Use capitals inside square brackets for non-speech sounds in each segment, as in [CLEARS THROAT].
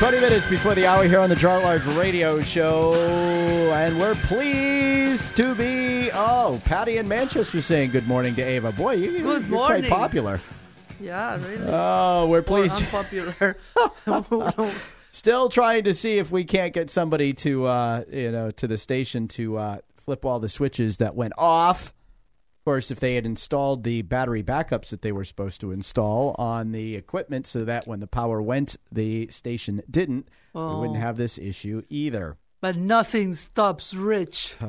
20 minutes before the hour here on the John Large Radio Show, and we're pleased to be. Oh, Patty in Manchester saying good morning to Ava. Boy, you, Good you're quite popular. Yeah, really. Oh, we're or pleased. unpopular. Who knows? [LAUGHS] [LAUGHS] Still trying to see if we can't get somebody to, uh, you know, to the station to uh, flip all the switches that went off. Of course, if they had installed the battery backups that they were supposed to install on the equipment so that when the power went, the station didn't, we wouldn't Oh. have this issue either. But nothing stops Rich. [SIGHS]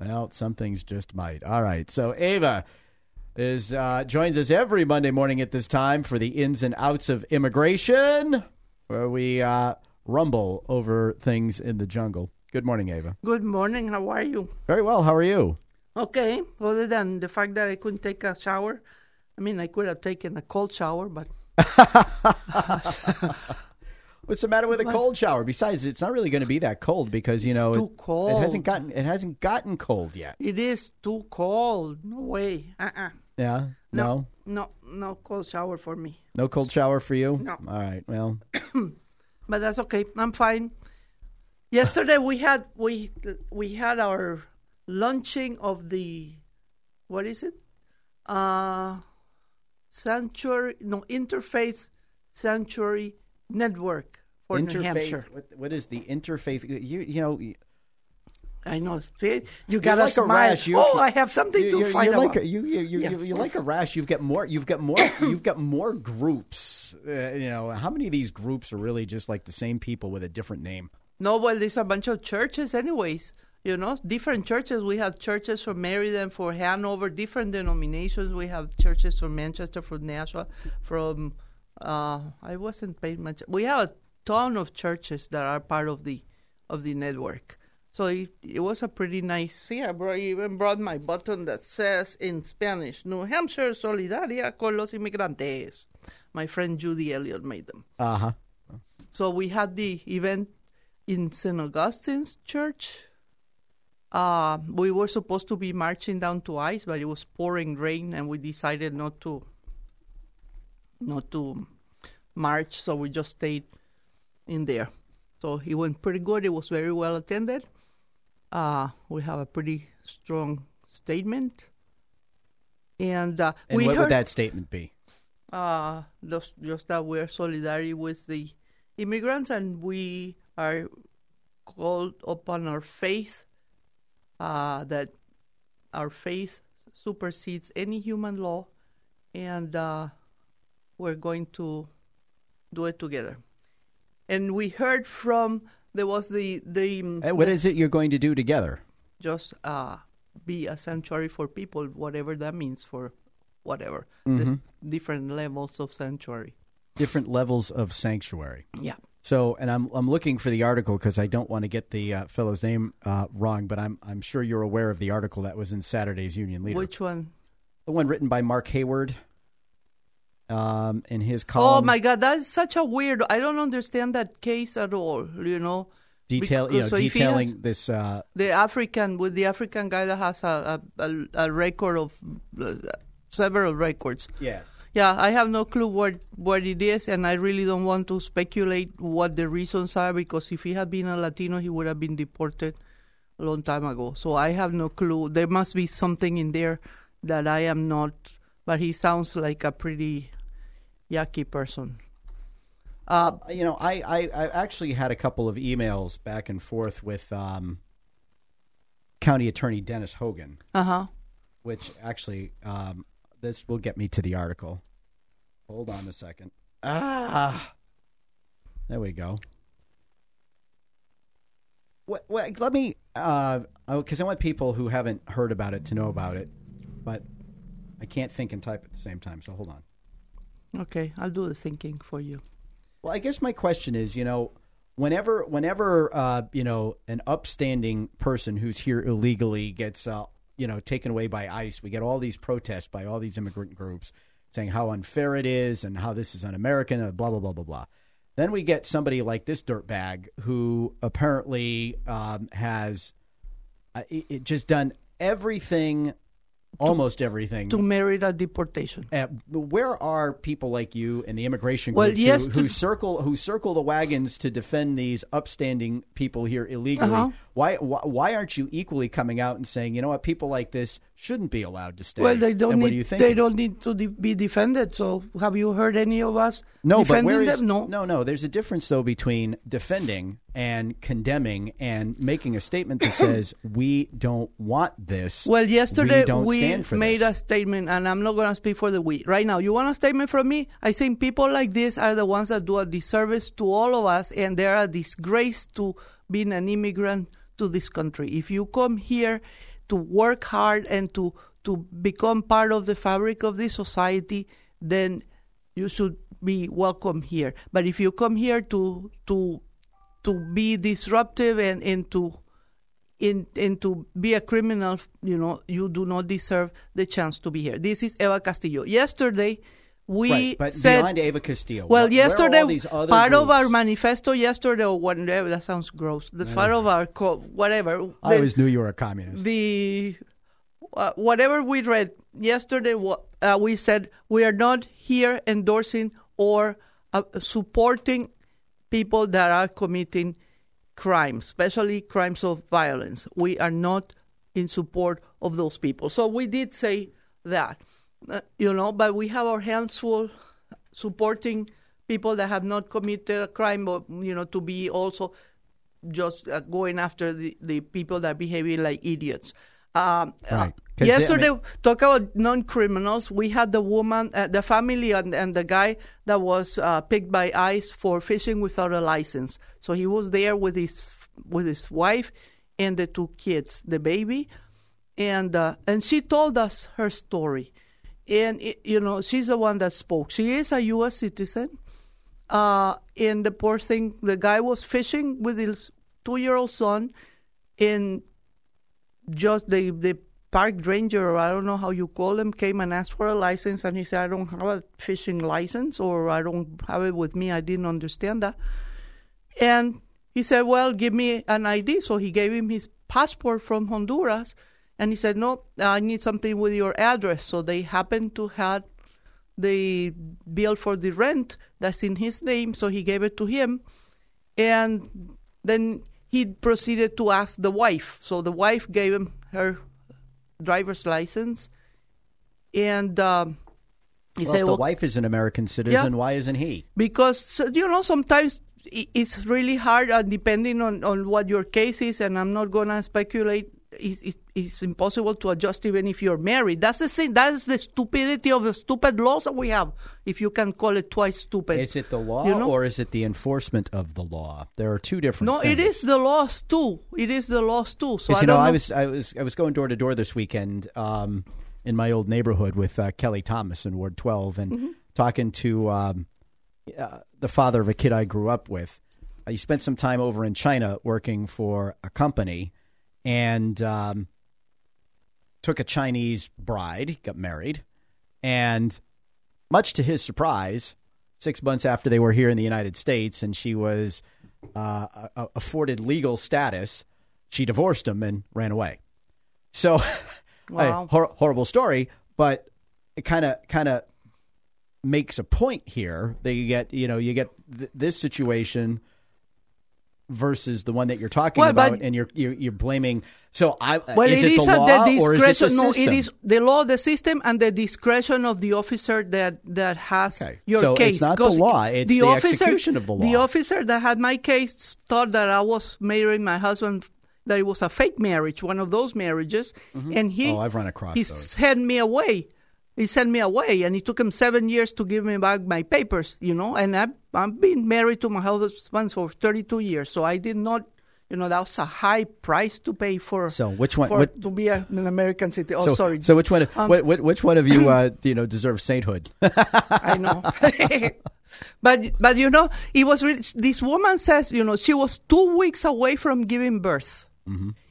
Well, some things just might. All right. So Ava is uh, joins us every Monday morning at this time for the ins and outs of immigration, where we uh, rumble over things in the jungle. Good morning, Ava. Good morning. How are you? Very well. How are you? Okay. Other than the fact that I couldn't take a shower, I mean, I could have taken a cold shower, but [LAUGHS] What's the matter with a cold shower? Besides, it's not really going to be that cold because you know too it, cold. it hasn't gotten it hasn't gotten cold yet. it is too cold. No way. Uh-uh. Yeah. No. No, no cold shower for me. No cold shower for you. No. All right. Well. [COUGHS] but that's okay. I'm fine. Yesterday we had we we had our launching of the what is it? Uh Sanctuary no Interfaith Sanctuary Network for New Hampshire. What, what is the interfaith? You you know. I know. See, you got like a rash. You- oh, I have something to you're, find you're out. like a, you, you, you, Yeah. you, you're like a rash. You've got more. You've got more. [COUGHS] you've got more groups. Uh, you know how many of these groups are really just like the same people with a different name? No, well, there's a bunch of churches, anyways. You know, different churches. We have churches from Maryland, for Hanover, different denominations. We have churches from Manchester, from Nashua, from. Uh, I wasn't paying much. We have a ton of churches that are part of the of the network. So it, it was a pretty nice. See, I brought, even brought my button that says in Spanish, "New Hampshire Solidaria con los Inmigrantes." My friend Judy Elliott made them. Uh huh. So we had the event in St. Augustine's Church. Uh, we were supposed to be marching down to ice, but it was pouring rain, and we decided not to not to march. So we just stayed in there. So it went pretty good. It was very well attended. Uh, we have a pretty strong statement, and, uh, And we what heard would that statement be? uh, just, just that we're solidarity with the immigrants and we are called upon our faith uh, that our faith supersedes any human law and uh, we're going to do it together. And we heard from there was the the What is it you're going to do together? just uh, be a sanctuary for people, whatever that means for whatever. There's different levels of sanctuary. Different levels of sanctuary. Yeah. So, and I'm I'm looking for the article because I don't want to get the uh, fellow's name uh, wrong, but I'm I'm sure you're aware of the article that was in Saturday's Union Leader, Which one? the one written by Mark Hayward. Um, in his column. Oh my God, that's such a weird. I don't understand that case at all. You know, detail you know so detailing has- this. Uh, the African with the African guy that has a a, a, a record of uh, several records. yes. Yeah, I have no clue what what it is, and I really don't want to speculate what the reasons are because if he had been a Latino, he would have been deported a long time ago. So I have no clue. There must be something in there that I am not. But he sounds like a pretty yucky person. Uh, you know, I, I, I actually had a couple of emails back and forth with um, County Attorney Dennis Hogan, uh huh. which actually um, this will get me to the article. Hold on a second. Ah, there we go. What, what, let me, because I want people who haven't heard about it to know about it, but I can't think and type at the same time. So hold on. Okay, I'll do the thinking for you. Well, I guess my question is, you know, whenever, whenever, uh, you know, an upstanding person who's here illegally gets, uh, you know, taken away by ICE, we get all these protests by all these immigrant groups saying how unfair it is and how this is un-American, blah blah blah blah blah. Then we get somebody like this dirtbag who apparently um, has uh, it, it just done everything almost everything to merit a deportation. Uh, where are people like you and the immigration Well, groups yes, who, to- circle who circle the wagons to defend these upstanding people here illegally? Uh-huh. Why, why why aren't you equally coming out and saying, you know what, people like this shouldn't be allowed to stay? Well, they don't and need what do you they don't need to de- be defended. So, have you heard any of us No, but defending where is them? No. no no? There's a difference though between defending and condemning and making a statement that [COUGHS] says we don't want this. Well, yesterday we, for made this. a statement, and I'm not going to speak for the we. Right now, you want a statement from me? I think people like this are the ones that do a disservice to all of us, and they're a disgrace to being an immigrant to this country. If you come here to work hard and to to become part of the fabric of this society, then you should be welcome here. But if you come here to to to be disruptive and, and to in, and to be a criminal, you know, you do not deserve the chance to be here. This is Eva Castillo. Yesterday, we right, but said, beyond Eva Castillo. well, where yesterday, other part of our manifesto yesterday, or whatever, that sounds gross. The part of our, co- whatever. I the- always knew you were a communist. the uh, whatever we read yesterday, uh, we said we are not here endorsing or uh, supporting people that are committing crimes, especially crimes of violence. We are not in support of those people. So we did say that, uh, you know, but we have our hands full supporting people that have not committed a crime, but, you know, to be also just uh, going after the, the people that are behaving like idiots. Um, uh, Right. they- I yesterday, mean- talk about non-criminals. We had the woman, uh, the family, and, and the guy that was uh, picked by ICE for fishing without a license. So he was there with his with his wife and the two kids, the baby, and uh, and she told us her story. And you know, she's the one that spoke. She is a U.S. citizen. Uh, and the poor thing, the guy was fishing with his two-year-old son, and just the the park ranger or I don't know how you call him came and asked for a license and he said I don't have a fishing license or I don't have it with me I didn't understand that and he said well give me an ID so he gave him his passport from Honduras and he said no I need something with your address so they happened to have the bill for the rent that's in his name so he gave it to him and then he proceeded to ask the wife. So the wife gave him her driver's license, and um, he Well, said, if the well, wife is an American citizen, why isn't he? because you know sometimes it's really hard uh, depending on, on what your case is and i'm not going to speculate it's, it's, it's impossible to adjust even if you're married that's the thing that's the stupidity of the stupid laws that we have if you can call it twice stupid Is it the law You know? or is it the enforcement of the law? There are two different. no things. it is the laws too it is the laws too so I you know, don't I was I was I was going door to door this weekend um, in my old neighborhood with uh, Kelly Thomas in Ward 12, and Mm-hmm. talking to um, uh, the father of a kid I grew up with. Uh, he spent some time over in China working for a company, and um, took a Chinese bride, got married, and much to his surprise, six months after they were here in the United States, and she was uh, afforded legal status, she divorced him and ran away. So, [LAUGHS] Wow. a hor- horrible story, but it kind of kind of makes a point here that you get you know you get th- this situation versus the one that you're talking Well, about, and you're, you're you're blaming. So I uh, Well, is it it is the law the or is it the discretion. no, it is the law, the system, and the discretion of the officer that that has Okay. your So it's not the law, it's the execution of the law. The officer that had my case thought that I was marrying my husband. That it was a fake marriage, one of those marriages, mm-hmm. and he Oh, I've run across he those. sent me away. He sent me away, and it took him seven years to give me back my papers. You know, and I've I've been married to my husband for thirty two years, so I did not. You know, that was a high price to pay for. So which one- For, what- to be a, an American citizen? Oh, so, sorry. So which one? Um, what, which one of you, [CLEARS THROAT] uh, you know, deserves sainthood? [LAUGHS] I know. [LAUGHS] but but you know, it was really, this woman says, you know, she was two weeks away from giving birth.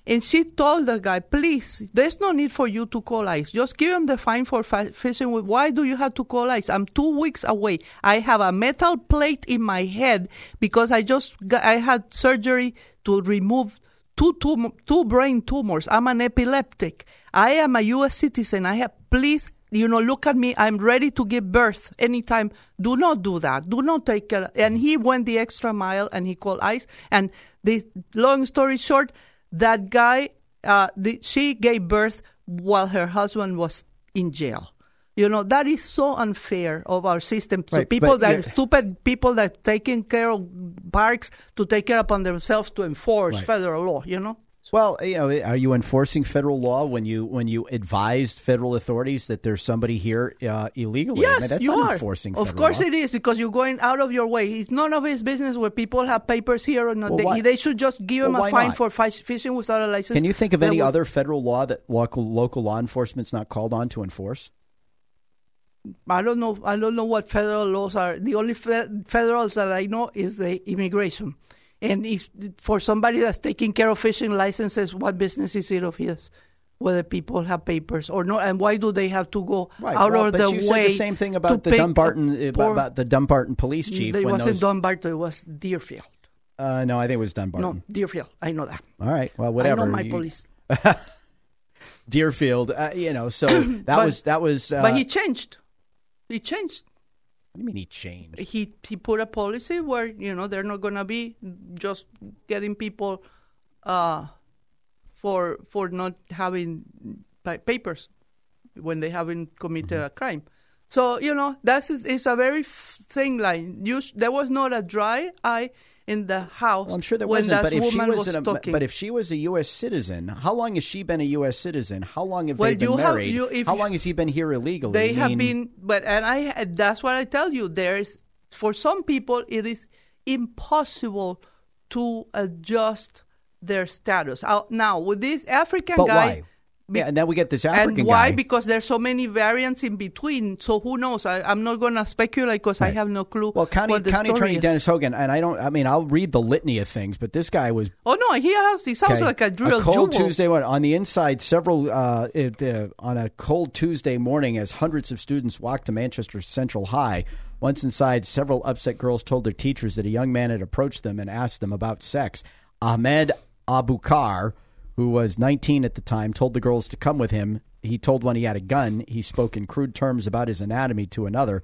And she told the guy, please, there's no need for you to call ICE. Just give him the fine for fi- fishing. Why do you have to call ICE? I'm two weeks away. I have a metal plate in my head because I just got, I had surgery to remove two, tum- two brain tumors. I'm an epileptic. I am a U.S. citizen. I have, please, you know, look at me. I'm ready to give birth anytime. Do not do that. Do not take care. And he went the extra mile and he called ICE. And the long story short, that guy, uh, the, she gave birth while her husband was in jail. You know that is so unfair of our system. So Right, people that stupid people that taking care of parks to take care upon themselves to enforce Right. federal law. You know. Well, you know, are you enforcing federal law when you when you advised federal authorities that there's somebody here uh, illegally? I Yes, mean, that's you not are. enforcing. Of course law. it is because you're going out of your way. It's none of his business where people have papers here or not. Well, they, they should just give Well, them a fine not? for fishing without a license. Can you think of any would- other federal law that local local law enforcement's not called on to enforce? I don't know. I don't know what federal laws are. The only fe- federals that I know is the immigration, and if, for somebody that's taking care of fishing licenses, what business is it of his? Whether people have papers or not, and why do they have to go out well, of but the you way? said the same thing about the Dunbarton about, poor- about the Dunbarton police chief. It wasn't those, Dunbarton. It was Deerfield. uh, no, I think it was Dunbarton. No, Deerfield. I know that. All right, well, whatever. I know my You- police. [LAUGHS] Deerfield, uh, you know. So [COUGHS] that But- was that was. Uh, but he changed. He changed. What do you mean he changed? he he put a policy where you know they're not gonna be just getting people uh, for for not having papers when they haven't committed Mm-hmm. a crime. So you know that's it's a very f- thing like you. There was not a dry eye in the house. Well, I'm sure there when wasn't, but if she was, was an, but if she was a U.S. citizen, how long has she been a U.S. citizen? How long have Well, they been you have- married? you- how long has he been here illegally? They I have mean, been, but and I that's what I tell you. There is for some people it is impossible to adjust their status. Now with this African But guy, why? Yeah, and then we get this African and why? guy. Because there's so many variants in between. So who knows? I, I'm not going to speculate because I have no clue. well, County County Attorney is. Dennis Hogan, and I don't. I mean, I'll read the litany of things, but this guy was Oh no, he has. He sounds Okay. like a real cold jewel. Tuesday morning. On the inside, several uh, it, uh, on a cold Tuesday morning, as hundreds of students walked to Manchester Central High. Once inside, several upset girls told their teachers that a young man had approached them and asked them about sex. Ahmed Abukar, who was 19 at the time, told the girls to come with him. He told one he had a gun. He spoke in crude terms about his anatomy to another.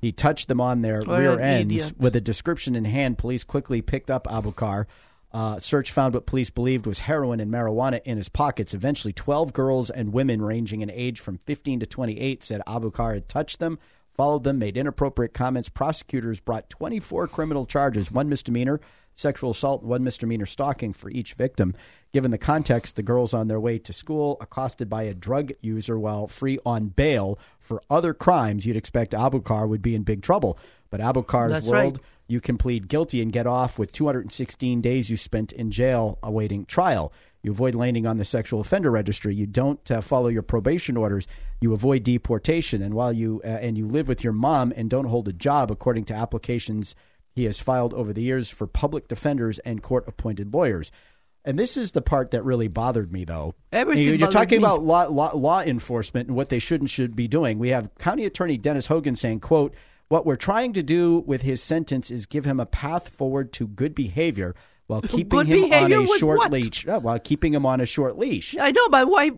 He touched them on their What rear ends. idiot. With a description in hand, police quickly picked up Abukar. Uh, search found what police believed was heroin and marijuana in his pockets. Eventually, 12 girls and women ranging in age from 15 to 28 said Abukar had touched them, followed them, made inappropriate comments. Prosecutors brought 24 criminal charges, one misdemeanor, sexual assault, and one misdemeanor stalking for each victim. Given the context, the girls on their way to school accosted by a drug user while free on bail for other crimes, you'd expect Abukar would be in big trouble. But Abukar's That's world right. you can plead guilty and get off with 216 days you spent in jail awaiting trial. You avoid landing on the sexual offender registry. You don't uh, follow your probation orders. You avoid deportation, and while you uh, and you live with your mom and don't hold a job, according to applications he has filed over the years for public defenders and court-appointed lawyers. And this is the part that really bothered me, though. Everything You're talking me. about law, law, law enforcement and what they should and should be doing. We have County Attorney Dennis Hogan saying, "quote What we're trying to do with his sentence is give him a path forward to good behavior while [LAUGHS] keeping him on a short what? leash. uh, while keeping him on a short leash." I know, but why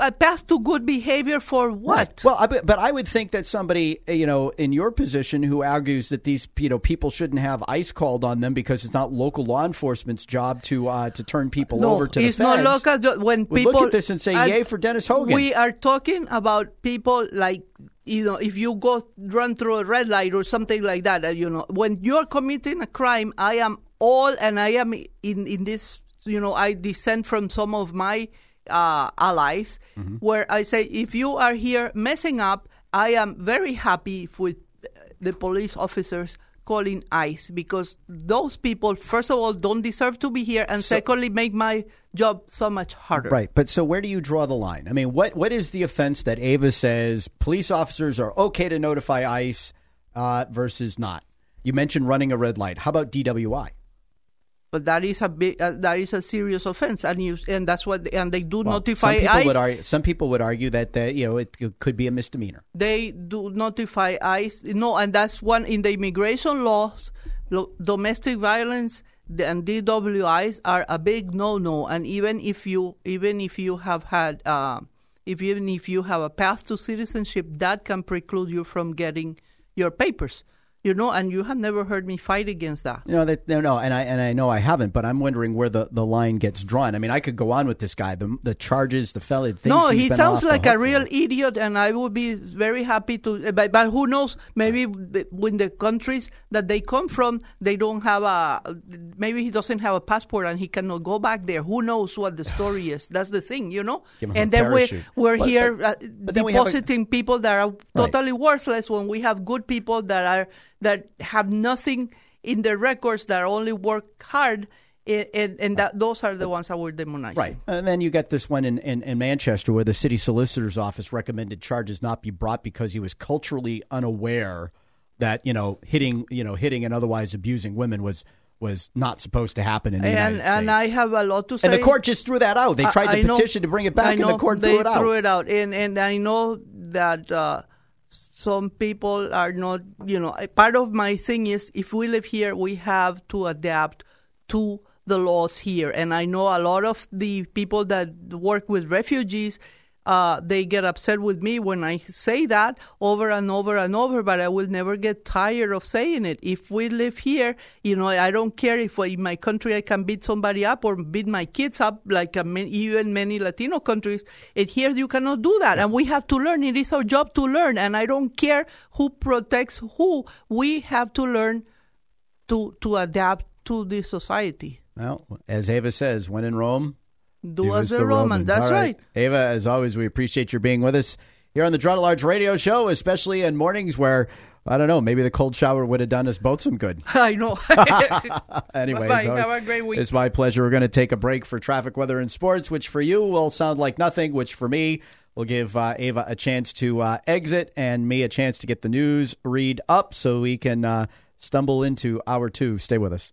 a path to good behavior for what? Well, I, but I would think that somebody, uh, you know, in your position who argues that these, you know, people shouldn't have ICE called on them because it's not local law enforcement's job to uh, to turn people no, over to the it's not local. When people look at this and say, and "Yay for Dennis Hogan." We are talking about people like you know, if you go run through a red light or something like that, uh, you know, when you're committing a crime, I am all, and I am in in this, you know, I descend from some of my uh, allies, Mm-hmm. where I say, if you are here messing up, I am very happy with the police officers calling ICE because those people, first of all, don't deserve to be here, and secondly, make my job so much harder. Right, but so where do you draw the line? I mean, what what is the offense that Ava says police officers are okay to notify ICE uh, versus not? You mentioned running a red light. How about DWI? But that is a big, uh, that is a serious offense, and you and that's what and they do Well, notify some people ICE. would argue. Some people would argue that uh, you know it could be a misdemeanor. they do notify ICE. No, and that's one in the immigration laws. Lo- domestic violence and DWIs are a big no-no. And even if you even if you have had uh, if even if you have a path to citizenship, that can preclude you from getting your papers you know, and you have never heard me fight against that. You know, that, no, no, and I and I know I haven't, but I'm wondering where the, the line gets drawn. I mean, I could go on with this guy, the the charges, the things. No, he sounds like a real for. idiot, and I would be very happy to. But, but who knows? Maybe when the countries that they come from, they don't have a. Maybe he doesn't have a passport, and he cannot go back there. Who knows what the story [SIGHS] is? That's the thing, you know. and then we we're but, here but, uh, but depositing people that are totally right. worthless when we have good people that are that have nothing in their records that only work hard and, and that those are the ones that were demonized. Right. And then you get this one in, in, in, Manchester where the city solicitor's office recommended charges not be brought because he was culturally unaware that, you know, hitting, you know, hitting and otherwise abusing women was was not supposed to happen in the and, United States. And I have a lot to say. And the court just threw that out. They tried to petition to bring it back, and the court threw it out. threw it out. And, and I know that uh, some people are not, you know, part of my thing is if we live here, we have to adapt to the laws here. And I know a lot of the people that work with refugees uh, they get upset with me when I say that over and over and over, but I will never get tired of saying it. If we live here, you know, I don't care if in my country I can beat somebody up or beat my kids up, like even many Latino countries. And here you cannot do that. And we have to learn. It is our job to learn. And I don't care who protects who. We have to learn to, to adapt to this society. Well, as Ava says, when in Rome, do, do as the Roman. Romans. That's right. right. Ava, as always, we appreciate your being with us here on the Draw Large Radio Show, especially in mornings where I don't know. Maybe the cold shower would have done us both some good. [LAUGHS] I know. [LAUGHS] [LAUGHS] Anyways, Bye. have a great week. It's my pleasure. We're going to take a break for traffic, weather, and sports, which for you will sound like nothing, which for me will give uh, Ava a chance to uh, exit and me a chance to get the news read up so we can uh, stumble into hour two. Stay with us.